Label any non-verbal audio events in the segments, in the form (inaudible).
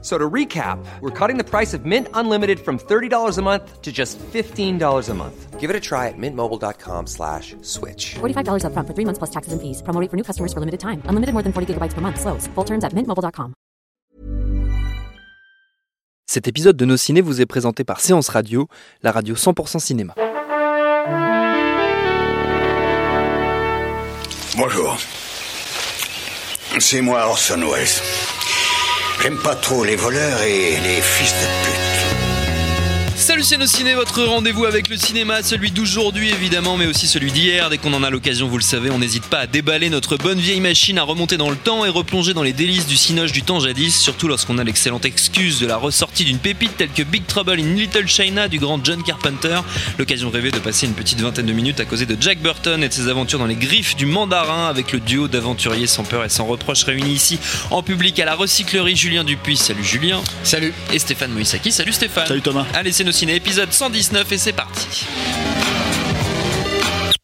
So to recap, we're cutting the price of Mint Unlimited from $30 a month to just $15 a month. Give it a try at mintmobile.com slash switch. $45 upfront for three months plus taxes and fees. Promo rate for new customers for limited time. Unlimited more than 40 gigabytes per month. Slows. Full terms at mintmobile.com. Cet épisode de Nos Ciné vous est présenté par Séance Radio, la radio 100% cinéma. Bonjour. C'est moi Orson Welles. J'aime pas trop les voleurs et les fils de pute. Salut nos ciné, votre rendez-vous avec le cinéma, celui d'aujourd'hui évidemment, mais aussi celui d'hier. Dès qu'on en a l'occasion, vous le savez, on n'hésite pas à déballer notre bonne vieille machine, à remonter dans le temps et replonger dans les délices du cinoche du temps jadis, surtout lorsqu'on a l'excellente excuse de la ressortie d'une pépite telle que Big Trouble in Little China du grand John Carpenter. L'occasion rêvée de passer une petite vingtaine de minutes à causer de Jack Burton et de ses aventures dans les griffes du mandarin avec le duo d'aventuriers sans peur et sans reproche réunis ici en public à la recyclerie Julien Dupuis. Salut Julien. Salut. Et Stéphane Moïsaki. Salut Stéphane. Salut Thomas. Allez, c'est épisode 119 et c'est parti.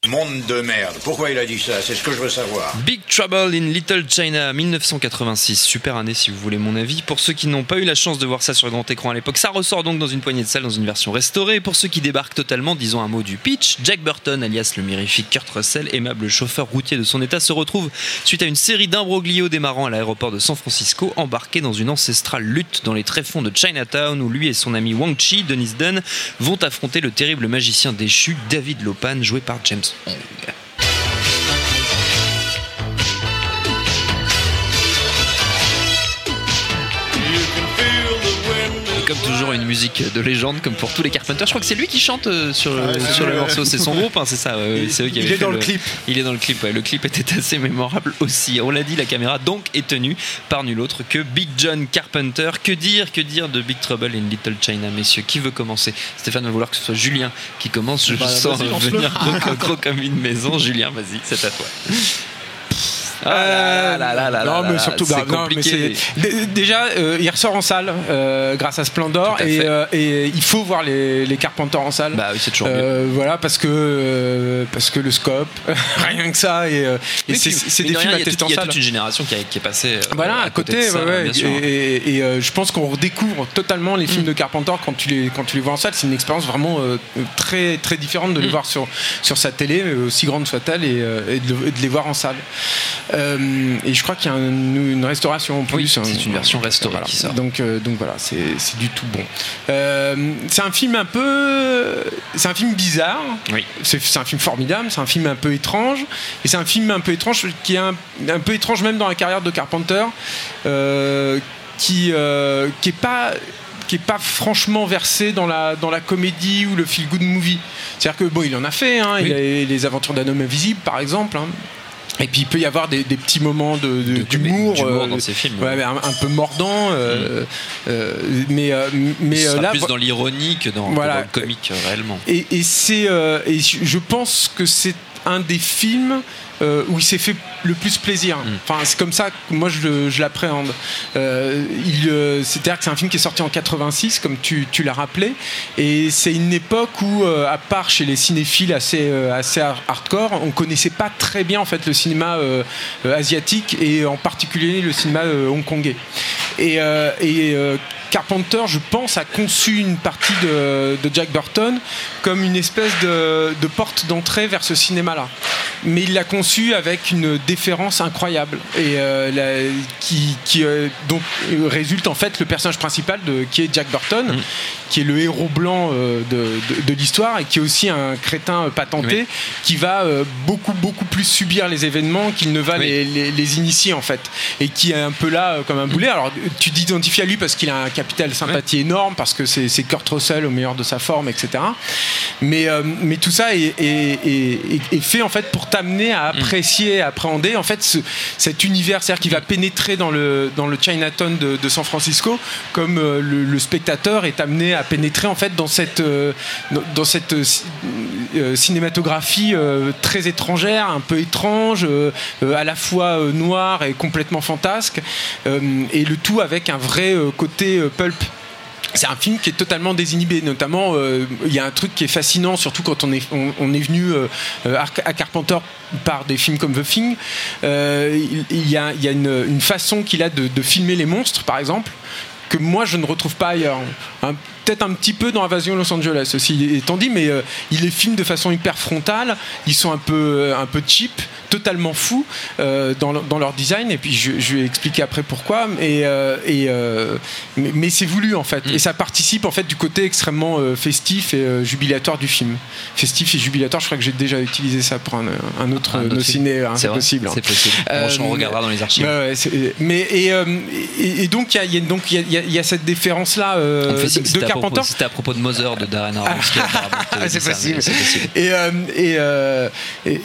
Monde de merde. Pourquoi il a dit ça? C'est ce que je veux savoir. Big Trouble in Little China 1986, super année si vous voulez mon avis. Pour ceux qui n'ont pas eu la chance de voir ça sur grand écran à l'époque, ça ressort donc dans une poignée de salles dans une version restaurée. Pour ceux qui débarquent totalement, disons un mot du pitch, Jack Burton, alias le mirifique Kurt Russell, aimable chauffeur routier de son état, se retrouve suite à une série d'imbroglios démarrant à l'aéroport de San Francisco, embarqué dans une ancestrale lutte dans les tréfonds de Chinatown où lui et son ami Wang Chi, Dennis Dunn, vont affronter le terrible magicien déchu David Lopan, joué par James Hong. Et comme toujours, une musique de légende, comme pour tous les Carpenters. Je crois que c'est lui qui chante euh, sur, Ouais, c'est sur le morceau, c'est son (laughs) groupe, hein, c'est ça. Il- c'est eux qui il avaient est dans le clip. Il est dans le clip, ouais. Le clip était assez mémorable aussi. On l'a dit, la caméra donc est tenue par nul autre que Big John Carpenter. Que dire, que dire de Big Trouble in Little China, messieurs? Qui veut commencer? Stéphane va vouloir que ce soit Julien qui commence. Je Bah, sens venir (laughs) gros, gros comme une maison. Julien, vas-y, c'est à toi. Ah là là là là non, mais surtout, c'est non, mais déjà, euh, il ressort en salle euh, grâce à Splendor à et, euh, et il faut voir les, les Carpenters en salle. Bah oui, c'est toujours. Euh, voilà, parce que parce que le scope, (laughs) rien que ça, et, c'est des de films à tester en Il y a salle. toute une génération qui, a- qui est passée. Voilà, à côté, de ça, ouais, bien et, je pense qu'on redécouvre totalement les Mm. films de Carpenter quand tu les quand tu les vois en salle. C'est une expérience vraiment très très différente de les Mm. voir sur sur sa télé, aussi grande soit-elle, de, et de les voir en salle. Euh, et je crois qu'il y a un- une restauration en plus. Oui, c'est hein. une version restaurée Voilà. qui sort. Donc euh, donc voilà, c'est c'est du tout bon. Euh, c'est un film un peu, c'est un film bizarre. Oui. C'est c'est un film formidable, c'est un film un peu étrange, et c'est un film un peu étrange qui est un, un peu étrange même dans la carrière de Carpenter, qui qui est pas qui est pas franchement versé dans la dans la comédie ou le feel good movie. C'est-à-dire que bon, il en a fait, hein, il Oui. a les aventures d'un homme invisible par exemple. hein. Et puis il peut y avoir des, des petits moments de- de- De d'humour, d'humour euh, dans ces films. ouais, un, un peu mordant, euh, euh, mais euh, mais sera là plus dans l'ironie que dans, que Voilà. dans le comique réellement. et, et c'est et je je pense que c'est un des films euh, où il s'est fait le plus plaisir. Mm. Enfin, c'est comme ça que moi je, l'appréhende. Euh, euh, C'est-à-dire que c'est un film qui est sorti en 86, comme tu, tu l'as rappelé, et c'est une époque où, à part chez les cinéphiles assez, assez har- hardcore, on connaissait pas très bien en fait le cinéma asiatique et en particulier le cinéma hongkongais. Et, et Carpenter, je pense, a conçu une partie de, Jack Burton comme une espèce de, porte d'entrée vers ce cinéma-là. Mais il l'a conçu avec une déférence incroyable et euh, qui, euh, donc euh, résulte en fait le personnage principal qui est Jack Burton, Mm. Qui est le héros blanc euh, de, de- de l'histoire et qui est aussi un crétin euh, patenté Oui. qui va euh, beaucoup beaucoup plus subir les événements qu'il ne va Oui. les, les- les initier en fait et qui est un peu là comme un boulet. Alors tu t'identifies à lui parce qu'il a un capital sympathie énorme parce que c'est Kurt Russell au meilleur de sa forme, etc. Mais, euh, mais tout ça est, est- est- est- est fait en fait pour t'amener à apprécier, à appréhender en fait ce- cet univers, c'est-à-dire qui va pénétrer dans le dans le Chinatown de, de San Francisco, comme le, le spectateur est amené à pénétrer en fait dans cette euh, dans- cette euh, euh, cinématographie très étrangère, un peu étrange, à la fois noire et complètement fantasque, et le tout avec un vrai côté pulp. C'est un film qui est totalement désinhibé, notamment il y a un truc qui est fascinant, surtout quand on est, on, est venu à Carpenter par des films comme The Thing. Il, y a, il y a une, façon qu'il a de, filmer les monstres, par exemple, que moi je ne retrouve pas ailleurs. Un- Peut-être un petit peu dans Invasion Los Angeles aussi étant dit, mais euh, il les filme de façon hyper frontale. Ils sont un peu, euh, un peu cheap, totalement fous euh, dans, leur- dans leur design. Et puis je, je vais expliquer après pourquoi. Et, euh, et, euh, mais, mais c'est voulu en fait. Et ça participe en fait du côté extrêmement euh, festif et euh, jubilatoire du film. Festif et jubilatoire. Je crois que j'ai déjà utilisé ça pour un, un autre Un autre nos ciné. hein, C'est vrai, possible. hein. c'est possible. On- on regardera dans les archives. Ouais, mais et, euh, et, et donc il y a, il y a- donc il y a- il y a- il y a cette déférence là de, c'était à, propos- Carpenter. c'était à propos de Mother de Darren Aronofsky. Ah, (laughs) c'est possible. Et, euh, et, euh, et-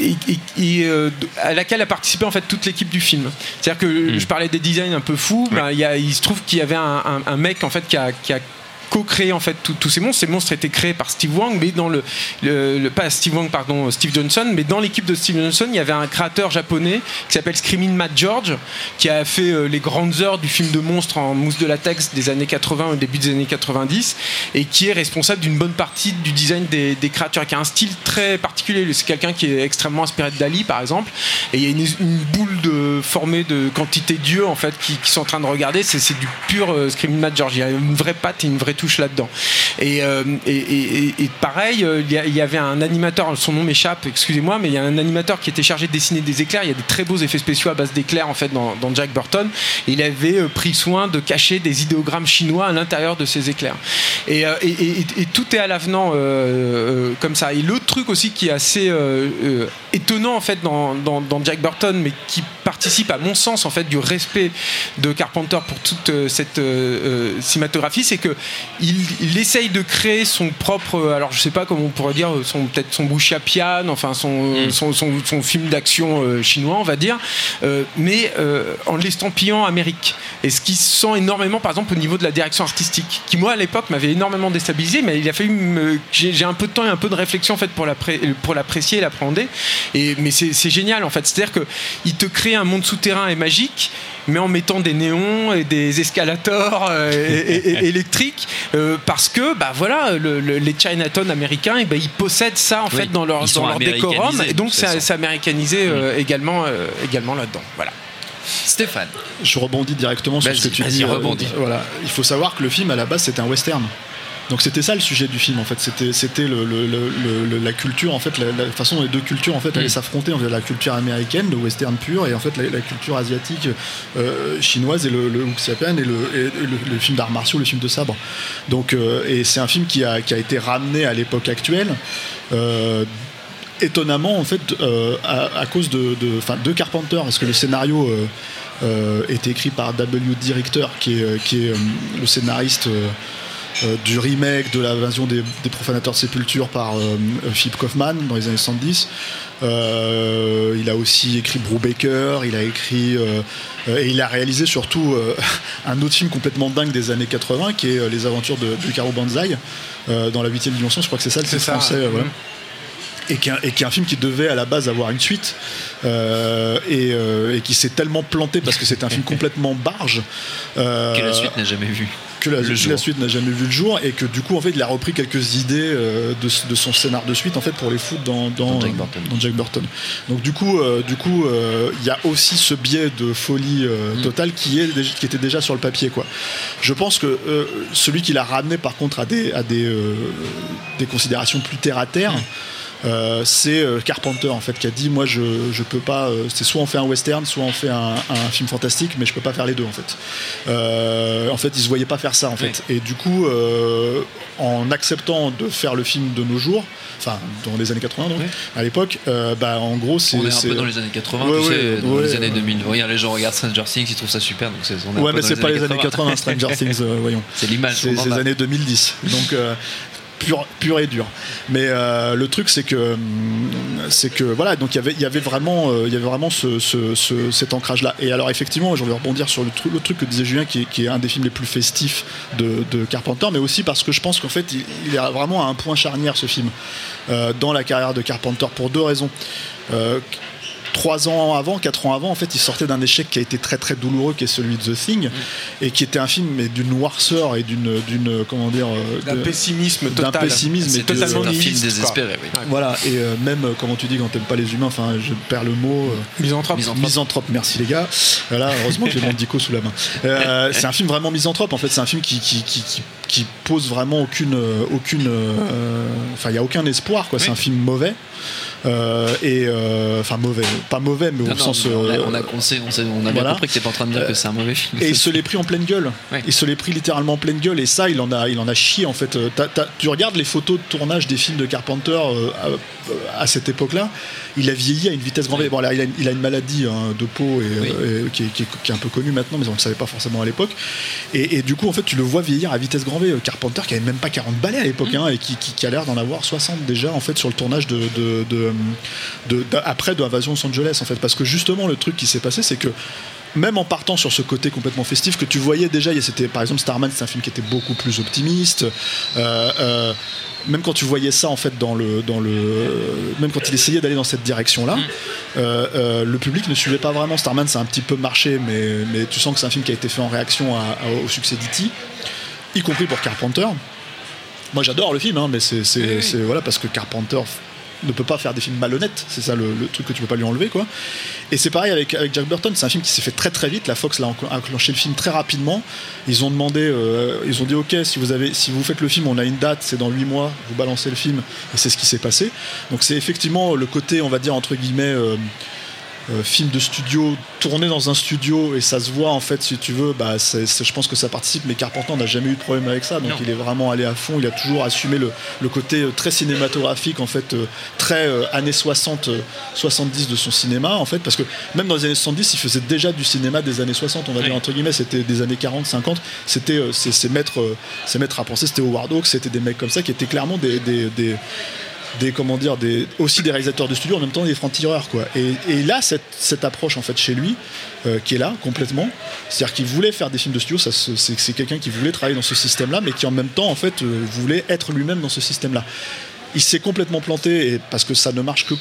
et- et- et, euh, à laquelle a participé en fait toute l'équipe du film. C'est-à-dire que Hmm. je parlais des designs un peu fous. ben, il, y a- il se trouve qu'il y avait un, un- un mec en fait qui a, qui a co-créé en fait tous ces monstres. Ces monstres étaient créés par Steve Wang, mais dans le, pas Steve Wang pardon Steve Johnson, mais dans l'équipe de Steve Johnson il y avait un créateur japonais qui s'appelle Screaming Matt George, qui a fait euh, les grandes heures du film de monstres en mousse de latex des années 80 au début des années 90 et qui est responsable d'une bonne partie du design des, créatures, qui a un style très particulier. C'est quelqu'un qui est extrêmement inspiré de Dali par exemple, et il y a une, boule de, formée de quantité d'yeux en fait qui, sont en train de regarder. C'est du pur euh, Screaming Matt George. Il y a une vraie patte et une vraie touche là-dedans. Et, euh, et, et- pareil, euh, il y, avait un animateur, son nom m'échappe, excusez-moi, mais il y a un animateur qui était chargé de dessiner des éclairs. Il y a des très beaux effets spéciaux à base d'éclairs en fait dans, Jack Burton. Il avait euh, pris soin de cacher des idéogrammes chinois à l'intérieur de ces éclairs. Et, tout est à l'avenant comme ça. Et l'autre truc aussi qui est assez étonnant en fait dans, dans- dans Jack Burton, mais qui participe à mon sens en fait du respect de Carpenter pour toute cette cinématographie, c'est que il, il essaye de créer son propre, alors je sais pas comment on pourrait dire, son peut-être son Pian, enfin son, son, son- son film d'action euh, chinois, on va dire, euh, mais euh, en l'estampillant Amérique. Et ce qui se sent énormément, par exemple, au niveau de la direction artistique, qui moi à l'époque m'avait énormément déstabilisé, mais il a fallu j'ai un peu de temps et un peu de réflexion en fait pour l'appré- pour l'apprécier et l'appréhender. Et mais c'est c'est génial en fait, c'est-à-dire que il te crée un monde souterrain et magique mais en mettant des néons et des escalators euh, et- et- et- électriques euh, parce que bah voilà le- le- les Chinatown américains et ben ils possèdent ça en Oui, fait dans leur, dans leur décorum et donc c'est c'est américanisé euh, également euh, également là-dedans voilà Stéphane. Je rebondis directement sur ce que tu dis. euh, rebondis. voilà. Il faut savoir que le film, à la base, c'était un western. Donc c'était ça le sujet du film en fait, c'était c'était le, le- le- le- la culture en fait, la, la façon dont les deux cultures en fait allaient Mm. s'affronter, en fait, la culture américaine, le western pur, et en fait la, la culture asiatique euh, chinoise et le, wuxiapian et, le, et le, film d'arts martiaux, le film de sabre. Donc euh, et c'est un film qui a, qui a été ramené à l'époque actuelle. euh, étonnamment en fait à, à cause de, de, enfin, de Carpenter parce que le scénario est écrit par W.D. Richter qui est, qui est le scénariste euh, euh, du remake de l'invasion des, des profanateurs de sépulture par euh, Philip Kaufman dans les années 70 Euh, il a aussi écrit Brubaker il a écrit euh, euh, et il a réalisé surtout euh, (laughs) un autre film complètement dingue des années 80 qui est euh, Les aventures de, de Caro Banzai euh, dans la 8 dimension je crois que c'est ça le titre ça, français euh, voilà. Mhm. Et qui, est un, et qui est un film qui devait à la base avoir une suite euh, et, euh, et qui s'est tellement planté parce que c'est un film (laughs) complètement barge euh, Que la suite n'a jamais vu. que la, le que jour. la suite n'a jamais vu le jour et que du coup en fait il a repris quelques idées de, de son scénar de suite en fait pour les foutre dans, dans, Dans Jack Burton. dans Jack Burton. Donc du coup du coup il y a aussi ce biais de folie Mm. totale qui est qui était déjà sur le papier quoi. Je pense que celui qui l'a ramené par contre à des à des des considérations plus terre à terre. Euh, c'est euh, Carpenter en fait qui a dit moi je, je peux pas euh, c'est soit on fait un western soit on fait un, un film fantastique mais je peux pas faire les deux en fait Euh, en fait ils se voyaient pas faire ça en fait et du coup euh, en acceptant de faire le film de nos jours enfin dans les années 80 donc Ouais. à l'époque bah en gros c'est On est un peu dans les années 80, Ouais, tu ouais, sais, dans ouais, les années ouais. 2000. Regarde, les gens regardent Stranger Things, ils trouvent ça super, donc c'est. ouais mais c'est pas les années 80 Stranger Things voyons (laughs) C'est l'image c'est a. années 2010 donc pur, et dur. Mais euh, le truc, c'est que, c'est que voilà, donc il y avait, vraiment, euh, y avait vraiment ce- cet ancrage-là. Et alors effectivement, envie de rebondir sur le truc, que disait Julien, qui est, un des films les plus festifs de, Carpenter, mais aussi parce que je pense qu'en fait, il, il est vraiment à un point charnière ce film euh, dans la carrière de Carpenter pour deux raisons. Trois ans avant, quatre ans avant, en fait, il sortait d'un échec qui a été très très douloureux, qui est celui de The Thing, et qui était un film mais d'une noirceur et d'une d'une comment dire euh, D'un de- pessimisme d'un total. pessimisme C'est et de- totalement C'est un film désespéré, oui. voilà, et euh, même, euh, comment tu dis, quand t'aimes pas les humains, enfin, je perds le mot. euh, Misanthrope. Misanthrope. Misanthrope, merci les gars. Voilà, heureusement que j'ai mon dico sous la main. Euh, (laughs) c'est un film vraiment misanthrope, en fait. C'est un film qui, qui, qui, qui- qui pose vraiment aucune. euh, aucune euh, Enfin, il n'y a aucun espoir, quoi. C'est un film mauvais. Euh, et. euh, Enfin, mauvais. Pas mauvais, mais au Non, non, sens. on a, on a, on sait- on sait- on a bien compris que t'es pas en train de dire que c'est un mauvais film. et il se l'est pris en pleine gueule. Ouais. Il se l'est pris littéralement en pleine gueule. Et ça, il en a, il en a chié en fait. T'as- t'as- tu regardes les photos de tournage des films de Carpenter euh, à, à cette époque-là. Il a vieilli à une vitesse grand V. Bon, là, il a, une- il a une maladie hein, de peau et, Oui. et qui, est, qui est- qui est un peu connue maintenant, mais on ne le savait pas forcément à l'époque. Et, et du coup, en fait, tu le vois vieillir à vitesse grand V. Euh, Carpenter qui avait même pas 40 balais à l'époque hein, et qui, a l'air d'en avoir 60 déjà en fait sur le tournage de, de, de- de- après de Invasion Los Angeles en fait. Parce que justement, le truc qui s'est passé, c'est que même en partant sur ce côté complètement festif que tu voyais déjà, c'était par exemple Starman, c'est un film qui était beaucoup plus optimiste. Euh, euh, même quand tu voyais ça en fait dans le dans le même quand il essayait d'aller dans cette direction là le public ne suivait pas vraiment Starman ça a un petit peu marché mais mais tu sens que c'est un film qui a été fait en réaction au succès d'E.T. y compris pour Carpenter moi j'adore le film hein, mais c'est c'est- c'est- voilà parce que Carpenter ne peut pas faire des films malhonnêtes, c'est ça le, le truc que tu peux pas lui enlever quoi. Et c'est pareil avec, avec Jack Burton, c'est un film qui s'est fait très très vite. La Fox l'a enclen- enclenché le film très rapidement. Ils ont demandé, euh, ils ont dit ok si vous avez, si vous faites le film, on a une date, c'est dans 8 mois, vous balancez le film et c'est ce qui s'est passé. Donc c'est effectivement le côté, on va dire entre guillemets. euh, euh, film de studio tourné dans un studio et ça se voit en fait si tu veux bah je pense que ça participe mais Carpenter n'a jamais eu de problème avec ça donc Non. il est vraiment allé à fond il a toujours assumé le, le côté euh, très cinématographique en fait euh, très euh, années 60 euh, 70 de son cinéma en fait parce que même dans les années 70 il faisait déjà du cinéma des années 60 on va Oui. dire entre guillemets c'était des années 40 50 c'était ces ces maîtres ces maîtres à penser c'était Howard Hawks c'était des mecs comme ça qui étaient clairement des, des, des des comment dire des aussi des réalisateurs de studio en même temps des francs-tireurs quoi. Et, là cette, cette approche en fait chez lui euh, qui est là complètement c'est-à-dire qu'il voulait faire des films de studio ça c'est c'est quelqu'un qui voulait travailler dans ce système là mais qui en même temps en fait euh, voulait être lui-même dans ce système là il s'est complètement planté parce que ça ne marche que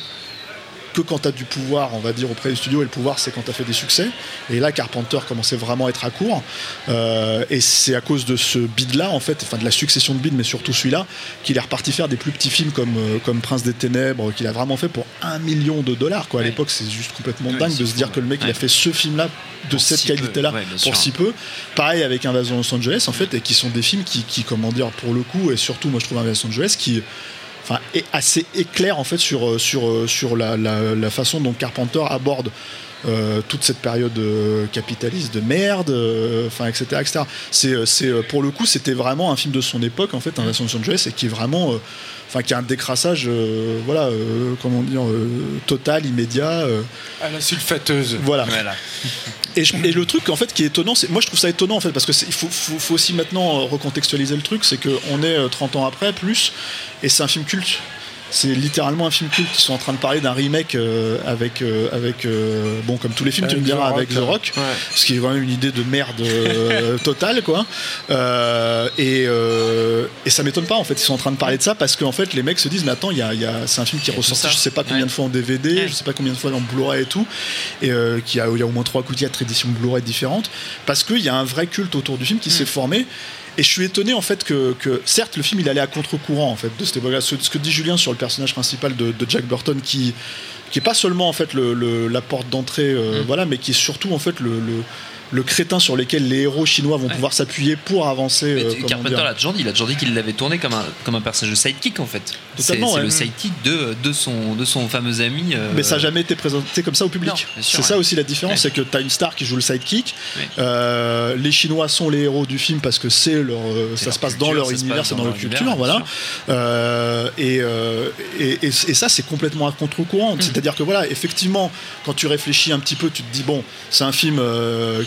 que quand tu as du pouvoir, on va dire, auprès du studio, et le pouvoir, c'est quand tu as fait des succès. Et là, Carpenter commençait vraiment à être à court. Euh, et c'est à cause de ce bid-là, en fait, enfin de la succession de bids, mais surtout celui-là, qu'il est reparti faire des plus petits films comme, euh, comme Prince des Ténèbres, qu'il a vraiment fait pour un million de dollars. Quoi. À Ouais. l'époque, c'est juste complètement Ouais, dingue de se dire que le mec, il a fait ce film-là de Pour cette si qualité-là pour sûr. si peu. Pareil avec Invasion Los Angeles, en fait, et qui sont des films qui, qui, comment dire, pour le coup, et surtout, moi, je trouve Invasion Los Angeles qui enfin, assez éclair en fait sur, euh, sur, euh, sur la, la- la façon dont Carpenter aborde euh, toute cette période euh, capitaliste de merde, euh, enfin etc. etc. C'est, c'est, pour le coup, c'était vraiment un film de son époque en fait, Invasion Los Angeles, et qui est vraiment, enfin, qui a un décrassage, voilà, comment dire, total, immédiat. À la sulfateuse. voilà. Voilà. (laughs) Et, je- et le truc en fait qui est étonnant, c'est moi je trouve ça étonnant en fait parce que c'est- il faut, faut- faut aussi maintenant recontextualiser le truc, c'est qu'on est euh, 30 ans après plus et c'est un film culte. C'est littéralement un film culte. Ils sont en train de parler d'un remake euh, avec avec avec euh, bon comme tous les films tu me diras avec The Rock, ouais. ce qui est même une idée de merde euh, (laughs) totale quoi. Euh, et euh, et ça m'étonne pas en fait ils sont en train de parler de ça parce qu'en fait les mecs se disent mais attends il y a, y a- c'est un film qui est ressorti je sais pas combien Ouais. de fois en DVD Ouais. je sais pas combien de fois en Blu-ray et tout et euh, qui a, il y a au moins trois ou quatre éditions Blu-ray différentes parce qu'il y a un vrai culte autour du film qui Mm. s'est formé et je suis étonné en fait que, que, certes le film il allait à contre-courant en fait de cette époque-là. ce, ce que dit Julien sur le personnage principal de, de Jack Burton qui qui est pas seulement en fait le, le- la porte d'entrée euh, Mm. voilà mais qui est surtout en fait le, le, le crétin sur lequel les héros chinois vont pouvoir s'appuyer pour avancer Mais euh, Carpenter dire. l'a toujours dit, il a toujours dit qu'il l'avait tourné comme un, comme un personnage de sidekick en fait. C'est ouais. le sidekick de, de, son, de son fameux ami. euh, Mais ça n'a jamais été présenté comme ça au public. C'est ça aussi la différence, c'est que tu as une star qui joue le sidekick. Euh, les Chinois sont les héros du film parce que c'est leur, ça leur se passe culture, dans leur univers, c'est dans dans leur univers, culture, voilà. et, et, et- et ça, c'est complètement à Mm. contre-courant. C'est-à-dire que voilà, effectivement, quand tu réfléchis un petit peu, tu te dis bon, c'est un film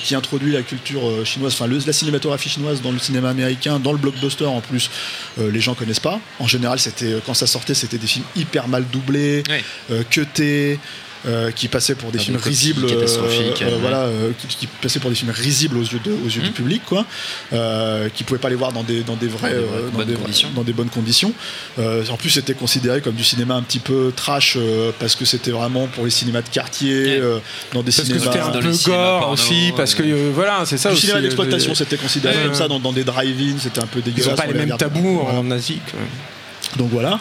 qui introduit la culture euh, chinoise, enfin la cinématographie chinoise dans le cinéma américain, dans le blockbuster en plus, euh, les gens connaissent pas. En général, c'était quand ça sortait, c'était des films hyper mal doublés, Ouais. euh, cutés. Euh, qui passaient pour des Ah, films risibles, euh, catastrophiques, ouais. voilà, euh, qui, qui passaient pour des films risibles aux yeux, de- aux yeux du Mhm. public, quoi, euh, qui pouvaient pas les voir dans des dans des vrais, Dans des bonnes conditions. dans des bonnes conditions. Euh, en plus, c'était considéré comme du cinéma un petit peu trash euh, parce que c'était vraiment pour les cinémas de quartier, Ouais. euh, dans des Parce que cinémas. c'était un dans peu gore porno, aussi, parce que euh, voilà, c'est ça du aussi. cinéma d'exploitation, de- c'était considéré comme ça dans, dans des drive-in, c'était un peu Ils dégueulasse. ont pas les mêmes tabous en Asie. Donc voilà.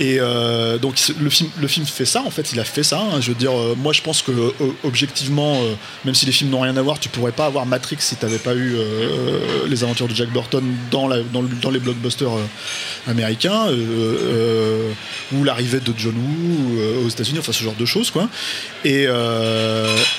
Et euh, donc le film, le film fait ça. En fait, il a fait ça. hein. Je veux dire, euh, moi, je pense que euh, objectivement, même si les films n'ont rien à voir, tu pourrais pas avoir Matrix si t'avais pas eu les aventures de Jack Burton dans, les blockbusters américains ou l'arrivée de John Woo aux États-Unis. Enfin, ce genre de choses, quoi. Et,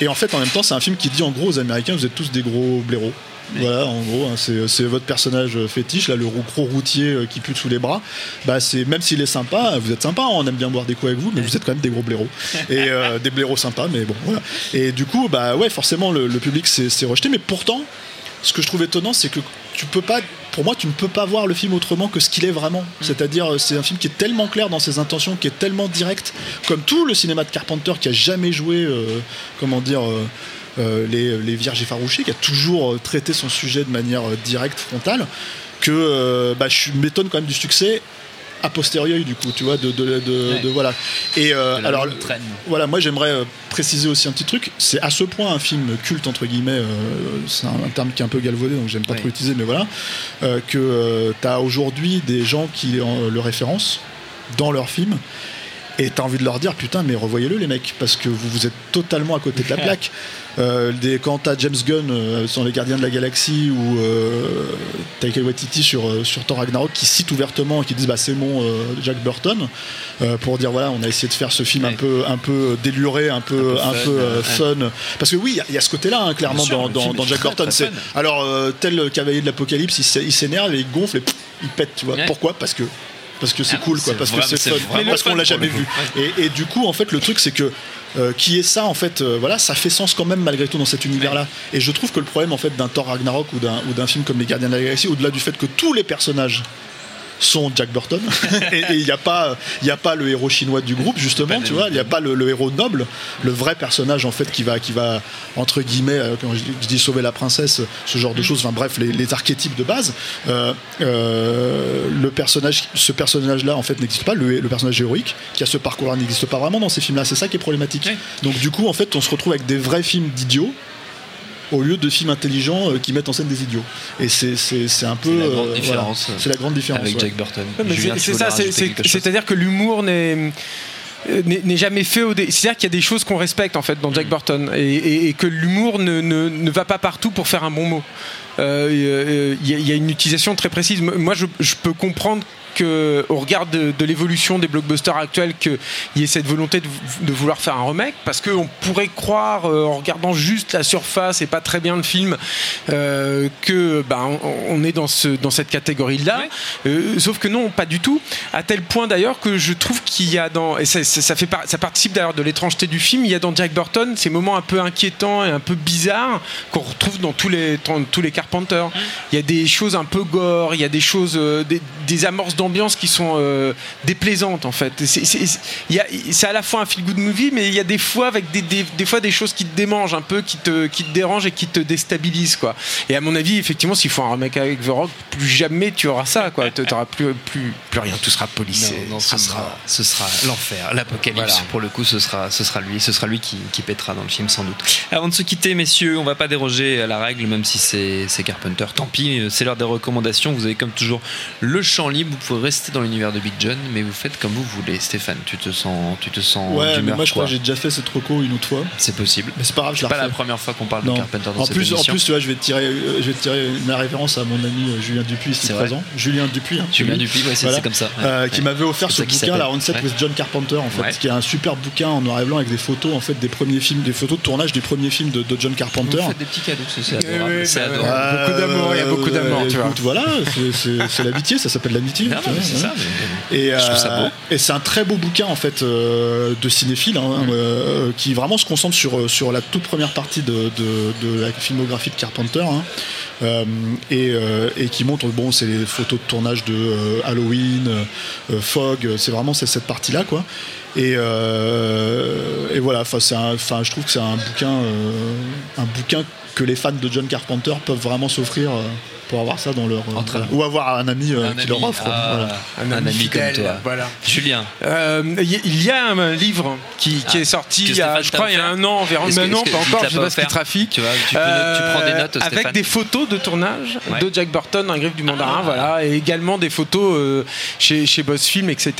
et en fait, en même temps, c'est un film qui dit en gros aux Américains, vous êtes tous des gros blaireaux. Voilà, en gros, hein, c'est c'est votre personnage fétiche, là, le gros routier euh, qui pue sous les bras. Bah, c'est même s'il est sympa, vous êtes sympa, hein, on aime bien boire des coups avec vous, mais vous êtes quand même des gros blaireaux et euh, (laughs) des blaireaux sympas, mais bon, voilà. Et du coup, bah ouais, forcément, le, le public s'est rejeté, mais pourtant, ce que je trouve étonnant, c'est que tu peux pas, pour moi, tu ne peux pas voir le film autrement que ce qu'il est vraiment. C'est-à-dire, euh, c'est un film qui est tellement clair dans ses intentions, qui est tellement direct, comme tout le cinéma de Carpenter qui a jamais joué, euh, comment dire. euh, euh, les, les vierges effarouchées, qui a toujours euh, traité son sujet de manière euh, directe, frontale, que euh, bah, je m'étonne quand même du succès a posteriori du coup, tu vois, de, de, de- Ouais. de- voilà. Et euh, alors, voilà, moi j'aimerais euh, préciser aussi un petit truc. C'est à ce point un film culte entre guillemets. euh, c'est un, un terme qui est un peu galvaudé, donc j'aime pas Ouais. trop l'utiliser, mais voilà, euh, que tu as aujourd'hui des gens qui le référencent dans leurs films. Et t'as envie de leur dire putain mais revoyez-le les mecs parce que vous vous êtes totalement à côté de la (laughs) plaque. Euh, des, quand t'as James Gunn euh, sur les Gardiens de la Galaxie ou euh, Taika Waititi sur, euh, sur Thor Ragnarok qui citent ouvertement et qui disent bah c'est mon euh, Jack Burton euh, pour dire voilà on a essayé de faire ce film un peu un peu déluré un peu un peu fun, parce que oui il y a- il y, a ce côté là clairement sûr, dans, dans, Jack très, Burton. très alors tel cavalier de l'apocalypse il s'é- il s'énerve et il gonfle et pff, il pète tu vois. Ouais. pourquoi? Parce que parce que c'est Ah, cool quoi parce que c'est fun. parce qu'on l'a jamais vu. Et, et du coup en fait le truc c'est que euh, qui est ça en fait euh, voilà ça fait sens quand même malgré tout dans cet univers là et je trouve que le problème en fait d'un Thor Ragnarok ou d'un ou d'un film comme les Gardiens de la Galaxie au-delà du fait que tous les personnages sont Jack Burton. (laughs) Et il n'y a pas y a pas le héros chinois du groupe justement tu vois. Il n'y a pas le, le héros noble le vrai personnage en fait qui va qui va entre guillemets euh, quand je, dis- sauver la princesse ce genre de choses enfin bref les, les archétypes de base euh, euh, le personnage ce personnage là en fait n'existe pas. Le, le personnage héroïque qui a ce parcours là n'existe pas vraiment dans ces films là c'est ça qui est problématique. Ouais. donc du coup en fait on se retrouve avec des vrais films d'idiots au lieu de films intelligents euh, qui mettent en scène des idiots et c'est c'est c'est un peu C'est la grande euh, voilà. différence, c'est la grande différence avec ouais. Jack Burton. Ouais, c'est- ça, c'est-à-dire que l'humour n'est euh, n'est n'est jamais fait au dé- c'est-à-dire qu'il y a des choses qu'on respecte en fait dans Mm. Jack Burton et, et- et que l'humour ne, ne- ne va pas partout pour faire un bon mot euh, il y, y a une utilisation très précise moi je, je peux comprendre que, au regard de, de l'évolution des blockbusters actuels qu'il y ait cette volonté de, de vouloir faire un remake parce qu'on pourrait croire euh, en regardant juste la surface et pas très bien le film euh, que ben, on, on est dans, ce, dans cette catégorie là Euh, sauf que non, pas du tout. À tel point d'ailleurs que je trouve qu'il y a dans. Et ça, ça- ça fait par- ça participe d'ailleurs de l'étrangeté du film. Il y a dans Jack Burton ces moments un peu inquiétants et un peu bizarres qu'on retrouve dans tous les, dans tous les Carpenters. Il y a des choses un peu gore, il y a des choses, euh, des, des amorces d'ambiance qui sont euh, déplaisantes en fait. C'est- à la fois un feel good movie, mais il y a des fois avec des, des, des fois des choses qui te démangent un peu, qui te, qui te dérangent et qui te déstabilisent quoi. Et à mon avis, effectivement, s'il faut un remake avec The Rock, plus jamais tu auras ça quoi. Tu n'auras plus, plus, plus rien, tout sera policé. Non, non, ce sera, ce sera l'enfer, l'apocalypse. Voilà. Pour le coup, ce sera, ce sera lui, ce sera lui qui, qui pètera dans le film sans doute. Avant de se quitter, messieurs, on va pas déroger à la règle, même si c'est c'est Carpenter. Tant pis, c'est l'heure des recommandations. Vous avez comme toujours le champ libre. Vous pouvez rester dans l'univers de Big John, mais vous faites comme vous voulez. Stéphane, tu te sens, tu te sens ouais mais moi je crois que j'ai déjà fait cette reco une autre fois C'est possible. mais c'est pas grave je la pas la première fois qu'on parle Non. de Carpenter dans en cette plus, en émission. plus, tu vois, je vais te tirer, euh, je vais te tirer la référence à mon ami euh, Julien Dupuis, vrai. présent. Julien Dupuis, hein, Julien. Dupuis, ouais, c'est Voilà. c'est comme ça. Euh, Ouais. qui m'avait offert ce bouquin, La s'appelle. On Set Ouais. with John Carpenter, en fait, Ouais. qui est un super bouquin en noir et blanc avec des photos, en fait, des premiers films, des photos de tournage des premiers films de, de John Carpenter. Vous faites des petits cadeaux, c'est adorable. Beaucoup d'amour, il y a beaucoup d'amour, tu vois. Voilà, c'est l'amitié, ça s'appelle l'amitié. C'est ça. Et, Je trouve ça euh, beau. et c'est un très beau bouquin en fait euh, de cinéphile hein, Mm. euh, qui vraiment se concentre sur, sur la toute première partie de, de- de la filmographie de Carpenter hein, et, et qui montre bon c'est les photos de tournage de Halloween, Fog, c'est vraiment c'est cette partie là quoi. Et, euh, et voilà, enfin je trouve que c'est un bouquin euh, un bouquin que les fans de John Carpenter peuvent vraiment s'offrir. euh, pour avoir ça dans leur euh, ou avoir un ami euh, Un qui ami, leur offre ah, voilà. un, ami fidèle, comme toi. Voilà. Julien. Euh, Il y a un livre qui, qui Ah, est sorti il y a, je crois, il y a un an environ. Mais non, pas encore, je sais pas ce qui offert trafique. Tu vois, tu, peux noter- tu prends des notes, Stéphane Avec des photos de tournage Ouais. de Jack Burton, un griffe du mandarin, Ah. voilà, et également des photos euh, chez, chez Boss Film, etc.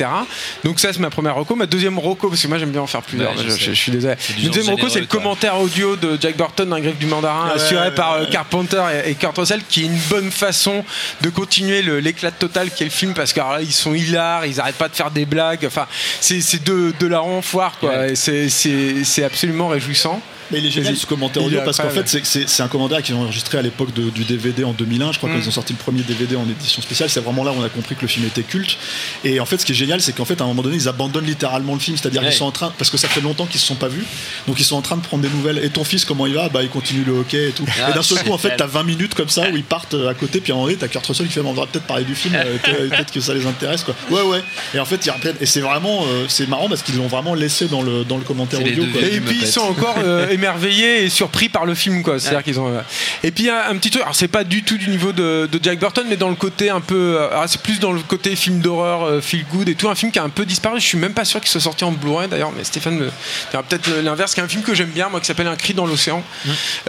Donc ça, c'est ma première reco. Ma deuxième reco, parce que moi j'aime bien en faire plusieurs, Ouais, je suis désolé. Ma deuxième reco, c'est le commentaire audio de Jack Burton, un griffe du mandarin, Ouais, assuré par euh. Carpenter et, et Kurt Russell, qui est une bonne façon de continuer l'éclat total qu'est le film, parce que là, ils sont hilars, ils arrêtent pas de faire des blagues, enfin, c'est c'est de, de la renfoire, quoi, Ouais. c'est absolument réjouissant. Mais il est génial. ce commentaire audio parce qu'en fait c'est- un commentaire qu'ils ont enregistré à l'époque du DVD en 2001 je crois Mm. quand ils ont sorti le premier DVD en édition spéciale. C'est vraiment là où on a compris que le film était culte. Et en fait ce qui est génial c'est qu'en fait à un moment donné ils abandonnent littéralement le film. C'est-à-dire Ouais. qu'ils sont en train parce que ça fait longtemps qu'ils se sont pas vus. Donc ils sont en train de prendre des nouvelles. Et ton fils comment il va? Bah il continue le hockey et tout. Ah, et d'un seul coup en fait t'as 20 minutes comme ça où ils partent euh, à côté. Puis à un moment donné t'as Kurt Russell qui fait on va peut-être parler du film euh, peut- peut-être que ça les intéresse quoi. Ouais ouais. Et en fait ils reprennent et c'est vraiment euh, c'est marrant parce qu'ils l'ont vraiment laissé dans le dans le commentaire audio Et puis ils sont encore euh, émerveillés et surpris par le film quoi. C'est-à-dire Ouais. qu'ils ont. euh, Et puis un, un petit truc. Alors c'est pas du tout du niveau de, de Jack Burton, mais dans le côté un peu. euh, alors, c'est plus dans le côté film d'horreur, euh, feel good et tout. Un film qui a un peu disparu. Je suis même pas sûr qu'il soit sorti en Blu-ray d'ailleurs. Mais Stéphane me dira peut-être l'inverse. Qui est un film que j'aime bien moi qui s'appelle Un cri dans l'océan.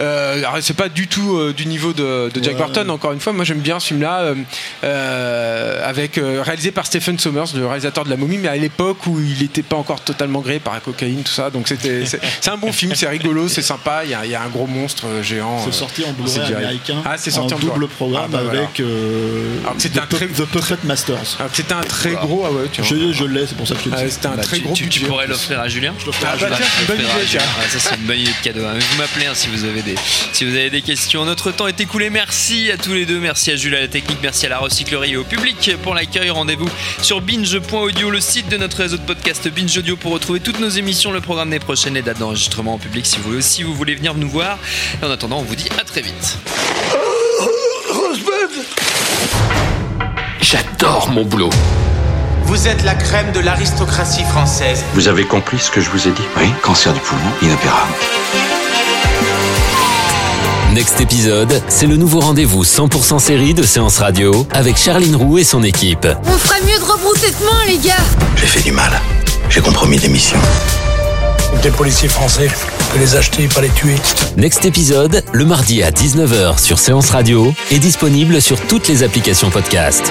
Euh, alors c'est pas du tout euh, du niveau de, de Jack Ouais. Burton. Encore une fois, moi j'aime bien ce film-là euh, avec réalisé par Stephen Sommers, le réalisateur de La Momie, mais à l'époque où il n'était pas encore totalement gré par la cocaïne, tout ça. Donc c'était c'est un bon film, c'est rigolo, c'est sympa. Il y, a, il y a un gros monstre euh, géant. C'est euh, sorti en c'est Blu-ray américain. Ah, c'est sorti en double Blu-ray. programme Ah, bah, avec euh, Alors The, un très- The Puppet Masters. Que c'était un très gros. Ah ouais, tu vois. Je, je l'ai, c'est pour ça que je Ah, c'était un Bah, très tu, gros tu- pourrais l'offrir à Julien Ah bah l'offrir à idée, Julien. Ah, ça c'est une bonne idée de cadeau. hein. Vous m'appelez hein, si vous avez des si vous avez des questions. Notre temps est écoulé. Merci à tous les deux. Merci à Jules à la technique. Merci à la recyclerie et au public pour l'accueil. Rendez-vous sur binge.audio, le site de notre réseau de podcast Binge Audio pour retrouver toutes nos émissions, le programme des prochaines, les dates d'enregistrement en public si vous voulez aussi vous voulez venir nous voir. Et en attendant, on vous dit à très vite. J'adore mon boulot. Vous êtes la crème de l'aristocratie française. Vous avez compris ce que je vous ai dit? Oui, cancer du poumon, inopérable. Next épisode, c'est le nouveau rendez-vous 100% série de Séance Radio avec Charline Roux et son équipe. On ferait mieux de rebrousser chemin, les gars J'ai fait du mal. J'ai compromis des missions. Des policiers français, peut les acheter, pas les tuer. Next épisode, le mardi à 19h sur Séance Radio est disponible sur toutes les applications podcast.